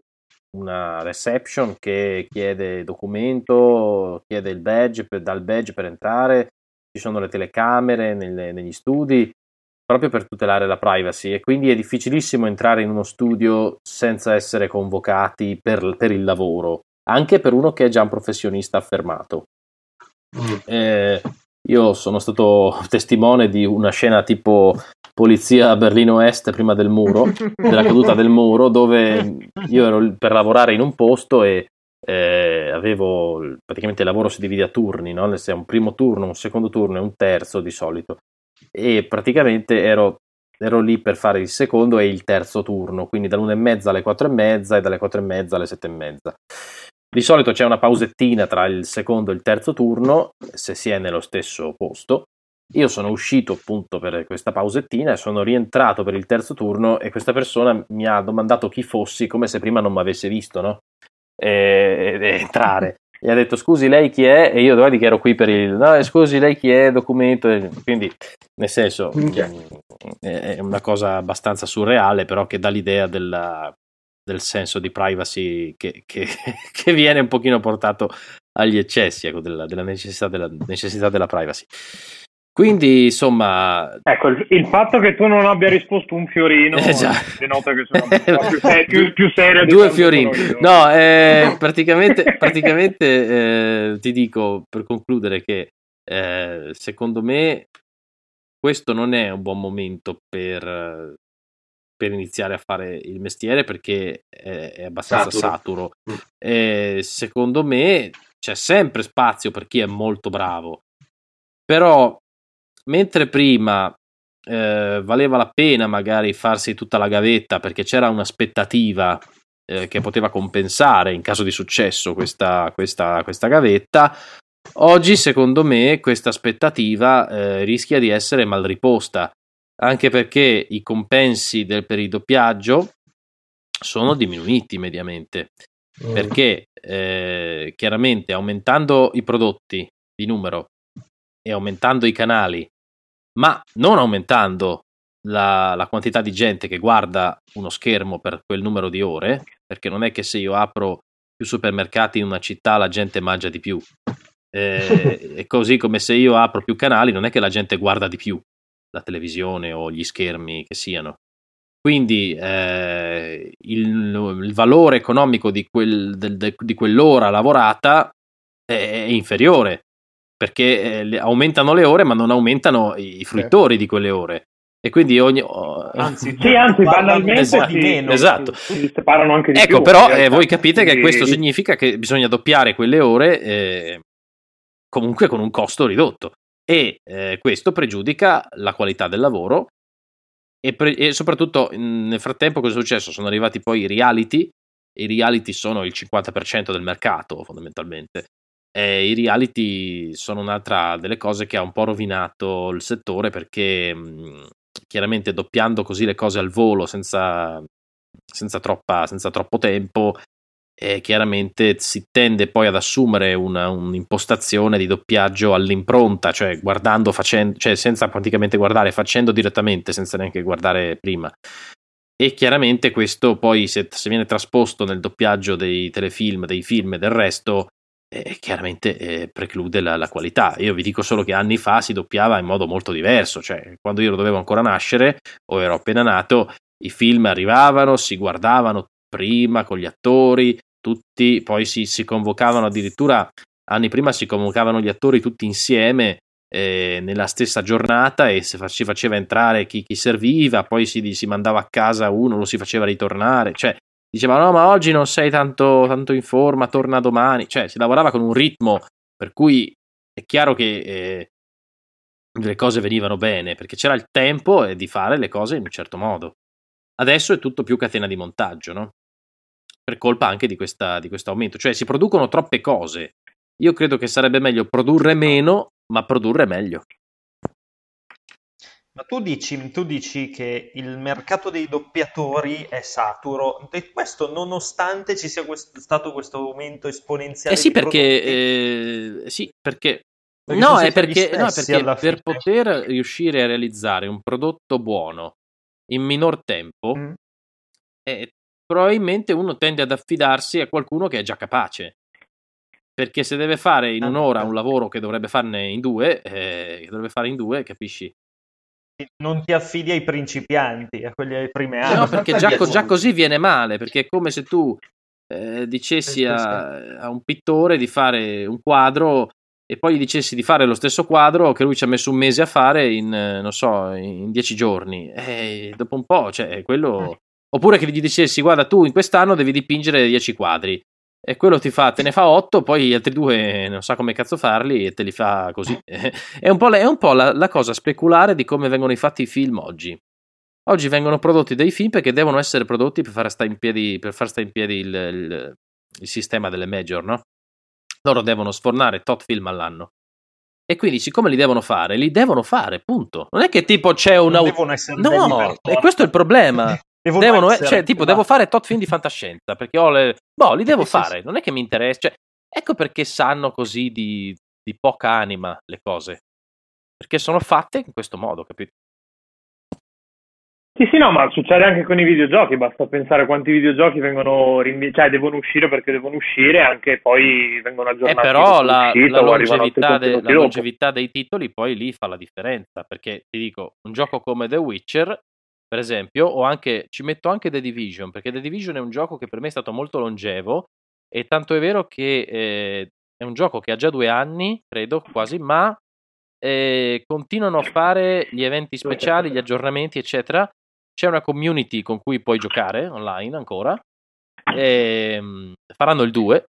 una reception che chiede documento, chiede il badge, per, dal badge per entrare, ci sono le telecamere nelle, negli studi, proprio per tutelare la privacy e quindi è difficilissimo entrare in uno studio senza essere convocati per, per il lavoro, anche per uno che è già un professionista affermato. Mm. Eh, io sono stato testimone di una scena tipo polizia a Berlino Est prima del muro, della caduta del muro, dove io ero per lavorare in un posto e eh, avevo praticamente il lavoro si divide a turni, no? un primo turno, un secondo turno e un terzo di solito. E praticamente ero, ero lì per fare il secondo e il terzo turno, quindi dall'una e mezza alle quattro e mezza e dalle quattro e mezza alle sette e mezza. Di solito c'è una pausettina tra il secondo e il terzo turno, se si è nello stesso posto. Io sono uscito appunto per questa pausettina e sono rientrato per il terzo turno e questa persona mi ha domandato chi fossi come se prima non mi avesse visto, no? E, e entrare. gli ha detto scusi lei chi è e io guardi che ero qui per il no, scusi lei chi è documento quindi nel senso è una cosa abbastanza surreale però che dà l'idea della, del senso di privacy che, che, che, viene un pochino portato agli eccessi ecco, della, della, necessità della, necessità della privacy quindi, insomma... Ecco, il, il, fatto che tu non abbia risposto un fiorino esatto. denota che sono più, più, più serio. Due fiorini. No, eh, praticamente, praticamente eh, ti dico, per concludere, che eh, secondo me questo non è un buon momento per, per iniziare a fare il mestiere perché è, è abbastanza saturo. saturo. secondo me c'è sempre spazio per chi è molto bravo. Però mentre prima eh, valeva la pena magari farsi tutta la gavetta perché c'era un'aspettativa eh, che poteva compensare in caso di successo questa, questa, questa gavetta, oggi secondo me questa aspettativa eh, rischia di essere mal riposta, anche perché i compensi del, per il doppiaggio sono diminuiti mediamente. Mm. Perché eh, chiaramente aumentando i prodotti di numero e aumentando i canali ma non aumentando la, la, quantità di gente che guarda uno schermo per quel numero di ore, perché non è che se io apro più supermercati in una città la gente mangia di più. Eh, è così come se io apro più canali, non è che la gente guarda di più la televisione o gli schermi che siano. Quindi eh, il, il, valore economico di, quel, del, de, di quell'ora lavorata è, è inferiore perché eh, aumentano le ore ma non aumentano i fruttori di quelle ore e quindi ogni anzi, sì, anzi banalmente esatto, di meno, esatto. si separano anche di ecco più, però eh, voi capite che questo significa che bisogna doppiare quelle ore eh, comunque con un costo ridotto e eh, questo pregiudica la qualità del lavoro e, pre- e soprattutto nel frattempo cosa è successo? Sono arrivati poi i reality i reality sono il 50% del mercato fondamentalmente eh, i reality sono un'altra delle cose che ha un po' rovinato il settore perché mh, chiaramente doppiando così le cose al volo senza, senza, troppa, senza troppo tempo eh, chiaramente si tende poi ad assumere una, un'impostazione di doppiaggio all'impronta, cioè guardando, facendo, cioè senza praticamente guardare, facendo direttamente, senza neanche guardare prima. E chiaramente questo poi, se, se viene trasposto nel doppiaggio dei telefilm, dei film e del resto, eh, chiaramente eh, preclude la, la, qualità. Io vi dico solo che anni fa si doppiava in modo molto diverso, cioè quando io dovevo ancora nascere o ero appena nato, i film arrivavano, si guardavano prima con gli attori, tutti, poi si, si convocavano addirittura anni prima si convocavano gli attori tutti insieme eh, nella stessa giornata e si faceva entrare chi, chi serviva, poi si, si, mandava a casa uno, lo si faceva ritornare, cioè diceva no ma oggi non sei tanto, tanto, in forma, torna domani, cioè si lavorava con un ritmo per cui è chiaro che eh, le cose venivano bene perché c'era il tempo di fare le cose in un certo modo. Adesso è tutto più catena di montaggio, no? Per colpa anche di, questa, di questo aumento, cioè si producono troppe cose. Io credo che sarebbe meglio produrre meno, ma produrre meglio. Ma tu dici, tu dici, che il mercato dei doppiatori è saturo, e questo nonostante ci sia questo, stato questo aumento esponenziale? Eh sì, perché, eh, sì, perché, perché no, è perché, no, perché per poter riuscire a realizzare un prodotto buono in minor tempo, mm. eh, probabilmente uno tende ad affidarsi a qualcuno che è già capace. Perché se deve fare in ah, un'ora un lavoro che dovrebbe farne in due, eh, dovrebbe fare in due, capisci? non ti affidi ai principianti, a quelli ai prime anni. No, perché già, già, così viene male, perché è come se tu eh, dicessi a, a, un pittore di fare un quadro e poi gli dicessi di fare lo stesso quadro che lui ci ha messo un mese a fare in, non so, in dieci giorni. E dopo un po', cioè, quello... Oppure che gli dicessi, guarda, tu in quest'anno devi dipingere dieci quadri e quello ti fa, te ne fa 8, poi gli altri due non sa come cazzo farli e te li fa così. è un po', la, è un po la, la, cosa speculare di come vengono fatti i film oggi. Oggi vengono prodotti dei film perché devono essere prodotti per far stare in piedi, far stare in piedi il, il, il, sistema delle major, no? Loro devono sfornare tot film all'anno. E quindi, siccome li devono fare, li devono fare, punto. Non è che tipo c'è un auto. Devono essere no, e questo è il problema. Devono, devono essere, cioè, tipo, devo fare tot film di fantascienza perché ho le. Boh, li devo sì, fare, sì. non è che mi interessa. Cioè, Ecco perché sanno così di, di poca anima le cose. Perché sono fatte in questo modo, capito? Sì, sì, no, ma succede anche con i videogiochi, basta pensare quanti videogiochi vengono rinvi- cioè devono uscire perché devono uscire, anche poi vengono Eh, aggiornati. però dopo la, l'uscita la arrivano altri longevità, de- la longevità dei titoli poi lì fa la differenza. Perché ti dico, un gioco come The Witcher, per esempio, o anche ci metto anche The Division, perché The Division è un gioco che per me è stato molto longevo. E tanto è vero che eh, è un gioco che ha già due anni, credo quasi, ma eh, continuano a fare gli eventi speciali, gli aggiornamenti, eccetera. C'è una community con cui puoi giocare online ancora. Ehm, faranno il 2.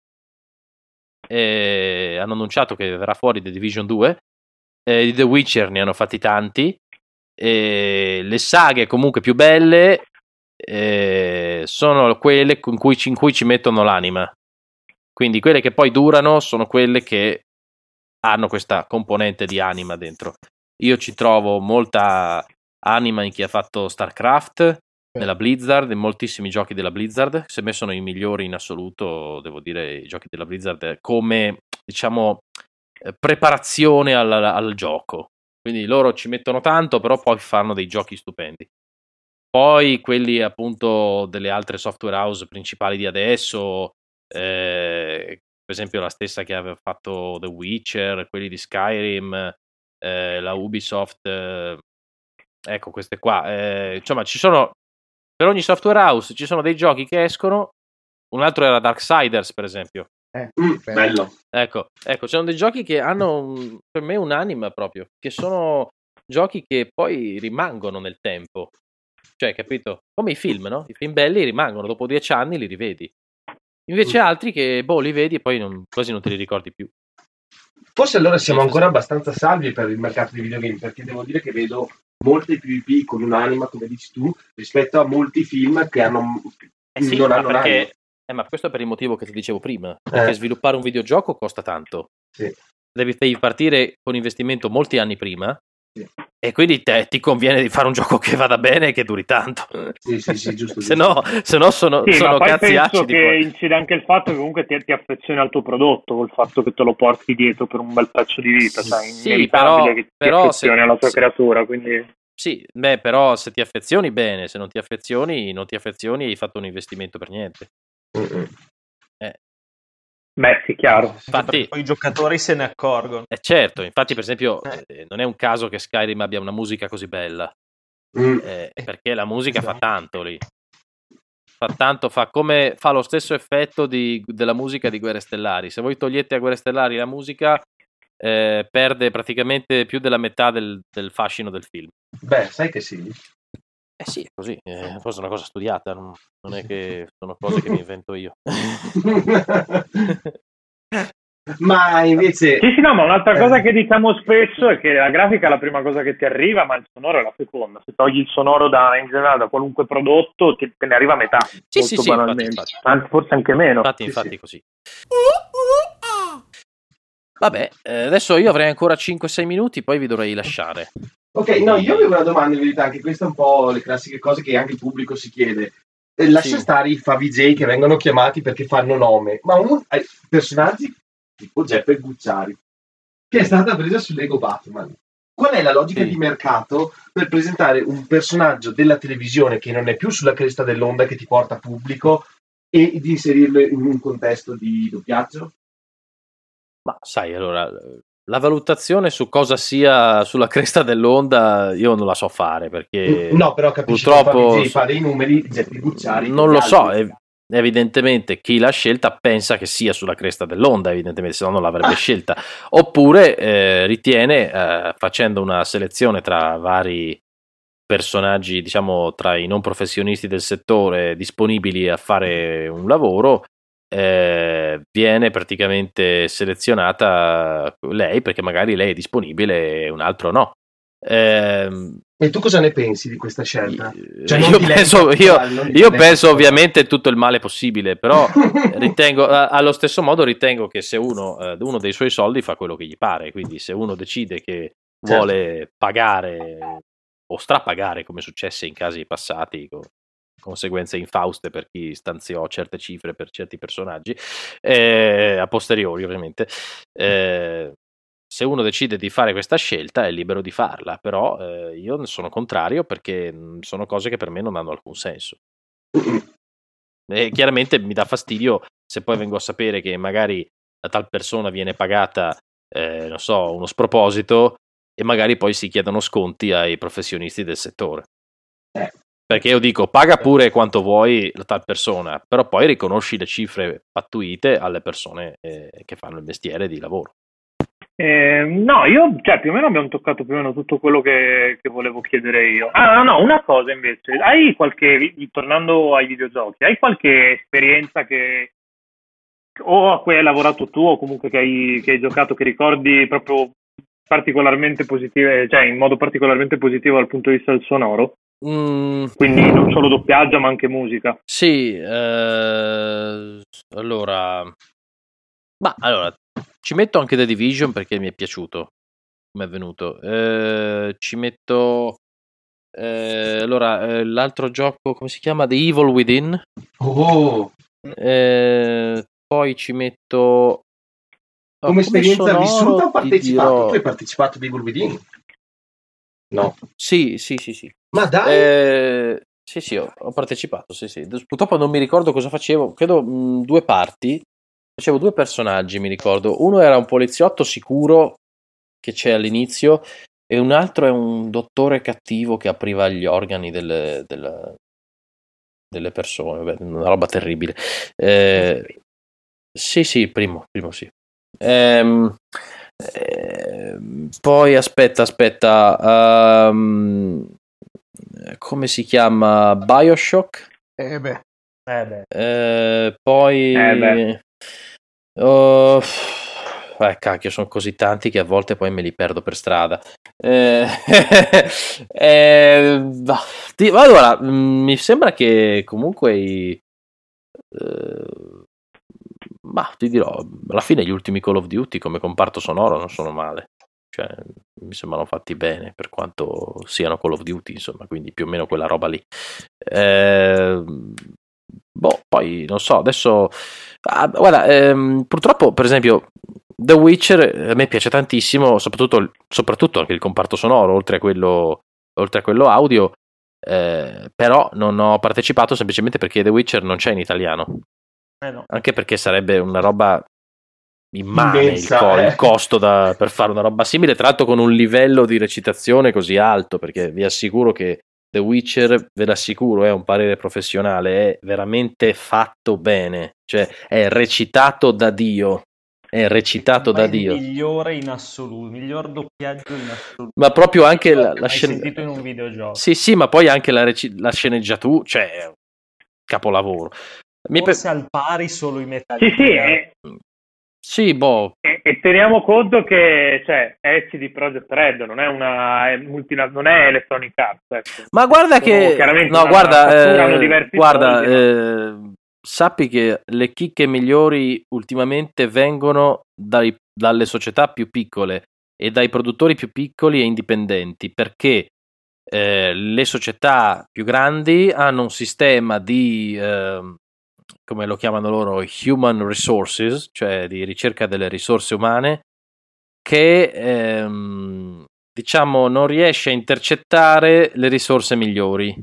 E hanno annunciato che verrà fuori The Division 2. Eh, The Witcher ne hanno fatti tanti. E le saghe comunque più belle eh, sono quelle con cui in cui ci mettono l'anima. Quindi quelle che poi durano sono quelle che hanno questa componente di anima dentro. Io ci trovo molta anima in chi ha fatto StarCraft, nella Blizzard, in moltissimi giochi della Blizzard. Se me sono i migliori in assoluto, devo dire, i giochi della Blizzard come, diciamo, eh, preparazione al, al gioco. Quindi loro ci mettono tanto, però poi fanno dei giochi stupendi. Poi quelli appunto delle altre software house principali di adesso, eh, per esempio la stessa che aveva fatto The Witcher, quelli di Skyrim, eh, la Ubisoft, eh, ecco queste qua. eh, insomma, ci sono per ogni software house ci sono dei giochi che escono. Un altro era Darksiders, per esempio. Eh, Mm, bello. Ecco, ecco, ci sono dei giochi che hanno un- per me un'anima proprio, che sono giochi che poi rimangono nel tempo. Cioè, capito? Come i film, no? I film belli rimangono, dopo dieci anni li rivedi. Invece altri che, boh, li vedi e poi non- quasi non te li ricordi più. Forse allora siamo ancora abbastanza salvi per il mercato dei videogame, perché devo dire che vedo molte più IP con un'anima, come dici tu, rispetto a molti film che hanno, Eh sì, non hanno perché, eh, ma questo è per il motivo che ti dicevo prima. Perché Eh. sviluppare un videogioco costa tanto. Sì. Devi, devi partire con investimento molti anni prima. Sì. E quindi te, ti conviene di fare un gioco che vada bene e che duri tanto. Sì, sì, sì, giusto. se, giusto. no, se no sono, Sì, sono cazzi penso acidi. che poi. incide anche il fatto che comunque ti, ti affezioni al tuo prodotto, col fatto che te lo porti dietro per un bel pezzo di vita, cioè è Sì, inevitabile però- che ti però affezioni se- alla tua se- creatura, quindi Sì, beh, però se ti affezioni bene, se non ti affezioni, non ti affezioni, hai fatto un investimento per niente. Mm-mm. beh sì, chiaro. Infatti, poi i giocatori se ne accorgono. eh, certo, infatti, per esempio, Eh. eh, non è un caso che Skyrim abbia una musica così bella. Mm. Eh, perché la musica fa Esatto. tanto lì. Fa tanto, fa come fa lo stesso effetto di- della musica di Guerre Stellari. Se voi togliete a Guerre Stellari la musica, eh, perde praticamente più della metà del, del fascino del film. Beh, sai che sì. Eh sì, è così, eh, forse è una cosa studiata, non, non è che sono cose che mi invento io. Ma invece... Sì, sì, no, ma un'altra Eh. cosa che diciamo spesso è che la grafica è la prima cosa che ti arriva, ma il sonoro è la seconda. Se togli il sonoro da, in generale da qualunque prodotto, ti- te ne arriva metà. Sì, molto sì, sì, banalmente. infatti, Anzi, forse anche meno. Infatti, Sì, infatti sì. così. Vabbè, eh, adesso io avrei ancora 5-6 minuti, poi vi dovrei lasciare. Ok, no, io avevo una domanda in verità, anche questa è un po' le classiche cose che anche il pubblico si chiede. Eh, Lascia Sì. stare i favij che vengono chiamati perché fanno nome, ma un, eh, personaggi tipo Geppe Gucciari, che è stata presa su Lego Batman. Qual è la logica Sì. di mercato per presentare un personaggio della televisione che non è più sulla cresta dell'onda che ti porta pubblico e di inserirlo in un contesto di doppiaggio? Ma sai, allora, la valutazione su cosa sia sulla cresta dell'onda io non la so fare perché no, però capisci purtroppo che Favij fa dei numeri, Geppe Gucciari. non lo so, altri. ev- evidentemente chi l'ha scelta pensa che sia sulla cresta dell'onda, evidentemente, se no non l'avrebbe Ah. scelta. Oppure eh, ritiene, eh, facendo una selezione tra vari personaggi, diciamo, tra i non professionisti del settore disponibili a fare un lavoro, eh, viene praticamente selezionata lei perché magari lei è disponibile e un altro no. Ehm, E tu cosa ne pensi di questa scelta? Cioè, io penso, io, io penso ovviamente tutto il male possibile, però ritengo, allo stesso modo ritengo che se uno, eh, uno dei suoi soldi fa quello che gli pare, quindi se uno decide che Certo. vuole pagare o strapagare come successe in casi passati con, conseguenze infauste per chi stanziò certe cifre per certi personaggi, eh, a posteriori ovviamente. Eh, se uno decide di fare questa scelta è libero di farla, però eh, io ne sono contrario perché mh, sono cose che per me non hanno alcun senso. E chiaramente mi dà fastidio se poi vengo a sapere che magari la tal persona viene pagata, eh, non so, uno sproposito e magari poi si chiedono sconti ai professionisti del settore. Eh. Perché io dico, paga pure quanto vuoi la tal persona, però poi riconosci le cifre pattuite alle persone eh, che fanno il mestiere di lavoro. Eh, no, io, cioè, più o meno abbiamo toccato più o meno tutto quello che, che volevo chiedere io. Ah, no, una cosa invece, hai qualche, tornando ai videogiochi, hai qualche esperienza che o a cui hai lavorato tu o comunque che hai, che hai giocato che ricordi proprio particolarmente positive, cioè in modo particolarmente positivo dal punto di vista del sonoro? Mm, Quindi non solo doppiaggio ma anche musica. Sì, eh, allora, ma allora ci metto anche The Division perché mi è piaciuto, come è venuto. Eh, ci metto eh, allora eh, l'altro gioco, come si chiama? The Evil Within. Oh, Eh, poi ci metto ah, come esperienza sonoro vissuta o partecipato? dirò- Tu hai partecipato di Evil Within? No. Sì, sì, sì, sì. Ma dai! Eh, sì, sì, ho, ho partecipato, sì, sì. Purtroppo non mi ricordo cosa facevo, credo mh, due parti. Facevo due personaggi, mi ricordo. Uno era un poliziotto sicuro che c'è all'inizio e un altro è un dottore cattivo che apriva gli organi delle, delle- delle persone. Vabbè, una roba terribile. Eh, sì, sì, primo, primo sì. Ehm, ehm, poi aspetta, aspetta. ehm, come si chiama? Bioshock? Eh beh, Eh beh, Eh, poi. Eh beh. Oh, eh, cacchio, sono così tanti che a volte poi me li perdo per strada. Eh, eh, allora, mm, mi sembra che comunque i. eh, ma ti dirò, alla fine gli ultimi Call of Duty come comparto sonoro non sono male. Cioè, mi sembrano fatti bene per quanto siano Call of Duty, insomma, quindi più o meno quella roba lì. Eh, boh, poi non so, adesso ah, guarda, ehm, purtroppo, per esempio, The Witcher eh, a me piace tantissimo, soprattutto, soprattutto anche il comparto sonoro, oltre a quello, oltre a quello audio. eh, però non ho partecipato semplicemente perché The Witcher non c'è in italiano. eh no. Anche perché sarebbe una roba immane il, Immensa, co- eh. il costo da- per fare una roba simile, tra l'altro con un livello di recitazione così alto, perché vi assicuro che The Witcher, ve l'assicuro, è un parere professionale, è veramente fatto bene, cioè è recitato da Dio, è recitato Ma da è Dio. il migliore in assoluto, il miglior doppiaggio in assoluto. Ma proprio anche la, la sentito in un videogioco. Sì, sì, ma poi anche la, reci- la sceneggiatura, cioè è capolavoro. Mi pe- Forse al pari solo i metalli. Sì, sì, e, Sì, boh, e- e teniamo conto che cioè, è CD Projekt Red, non è una è multina- non è Electronic Arts. ecco. Ma guarda Sono che no, una- guarda, fatturano eh, guarda, soldi, eh, sappi che le chicche migliori ultimamente vengono dai- dalle società più piccole e dai produttori più piccoli e indipendenti, perché eh, le società più grandi hanno un sistema di ehm, come lo chiamano loro human resources, cioè di ricerca delle risorse umane che ehm, diciamo non riesce a intercettare le risorse migliori.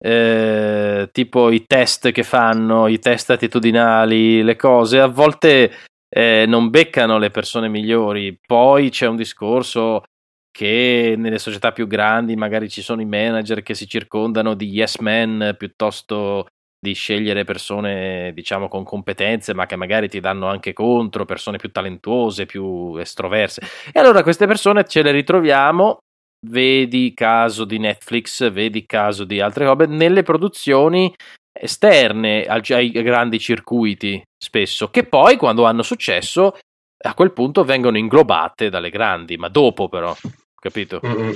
Eh, tipo i test che fanno, i test attitudinali, le cose, a volte eh, non beccano le persone migliori. Poi c'è un discorso che nelle società più grandi magari ci sono i manager che si circondano di yes men piuttosto di scegliere persone diciamo con competenze ma che magari ti danno anche contro, persone più talentuose, più estroverse. E allora queste persone ce le ritroviamo, vedi caso di Netflix, vedi caso di altre robe, nelle produzioni esterne ai grandi circuiti spesso, che poi quando hanno successo a quel punto vengono inglobate dalle grandi, ma dopo però, capito? Mm-mm.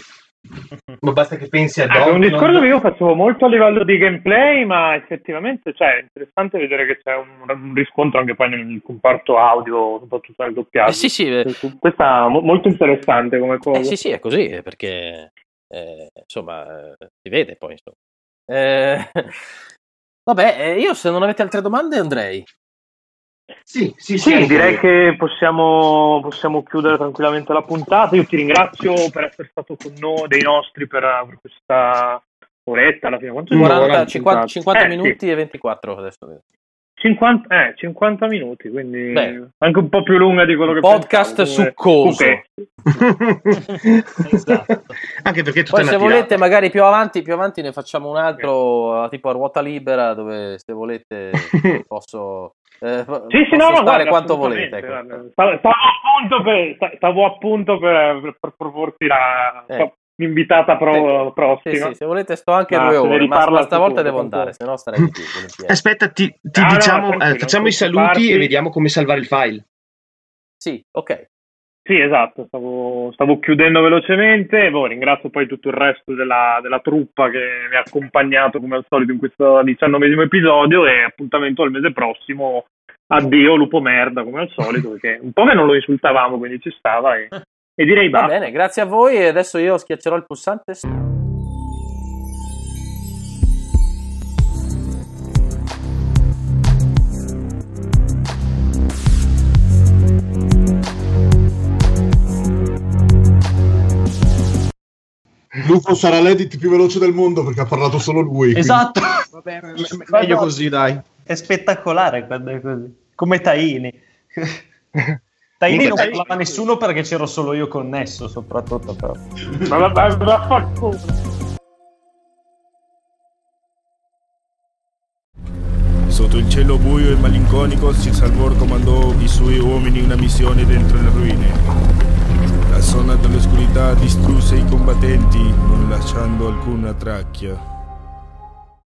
Ma basta che pensi a Ah, è un discorso che io facevo molto a livello di gameplay, ma effettivamente cioè, è interessante vedere che c'è un, un riscontro anche poi nel comparto audio, soprattutto nel doppiaggio. Eh sì, sì, eh, Questa è mo- molto interessante come cosa. eh sì, sì, è così, eh, perché eh, insomma eh, si vede poi. insomma. Eh, vabbè, eh, io se non avete altre domande andrei. Sì, sì, Sì, sì, direi che possiamo, possiamo chiudere tranquillamente la puntata. Io ti ringrazio per essere stato con noi, dei nostri, per, per questa oretta alla fine. Quanto 40, dura la 50, puntata? 50 Eh, minuti sì, e 24 adesso. vedo. 50, eh, 50 minuti, quindi Beh. anche un po' più lunga di quello che Podcast pensavo, come- succoso. Ok. Esatto. Anche perché Poi se volete magari più avanti, più avanti ne facciamo un altro tipo a ruota libera dove se volete posso, eh, Sì, sì, posso no, no, guarda, quanto volete. ecco. guarda. Stavo, stavo appunto per, sta- stavo appunto per, per- per proporti la Eh. l'invitata pro- Sì, prossima. sì, se volete sto anche Ma due ore, ma, ma stavolta devo andare, se no starei volentieri. Aspetta, ti, ti Ah, no, diciamo, tranquillo, eh, facciamo i saluti preoccuparti. e vediamo come salvare il file. Sì, ok. Sì, esatto, stavo, stavo chiudendo velocemente. Boh, ringrazio poi tutto il resto della, della truppa che mi ha accompagnato come al solito in questo diciannovesimo episodio e appuntamento al mese prossimo. Addio lupo merda come al solito, perché un po' che non lo insultavamo, quindi ci stava e, e direi Va basta. bene, grazie a voi e adesso io schiaccerò il pulsante. Lupo sarà l'edit più veloce del mondo perché ha parlato solo lui. quindi- Esatto. Vabbè, me- me- meglio così, dai. È spettacolare quando è così. Come Taini. Taini non parlava nessuno perché c'ero solo io connesso, soprattutto però. Ma va- va- vaffanculo. Sotto il cielo buio e malinconico, Sir Salvor comandò i suoi uomini in una missione dentro le ruine. La zona dell'oscurità distrusse i combattenti, non lasciando alcuna traccia.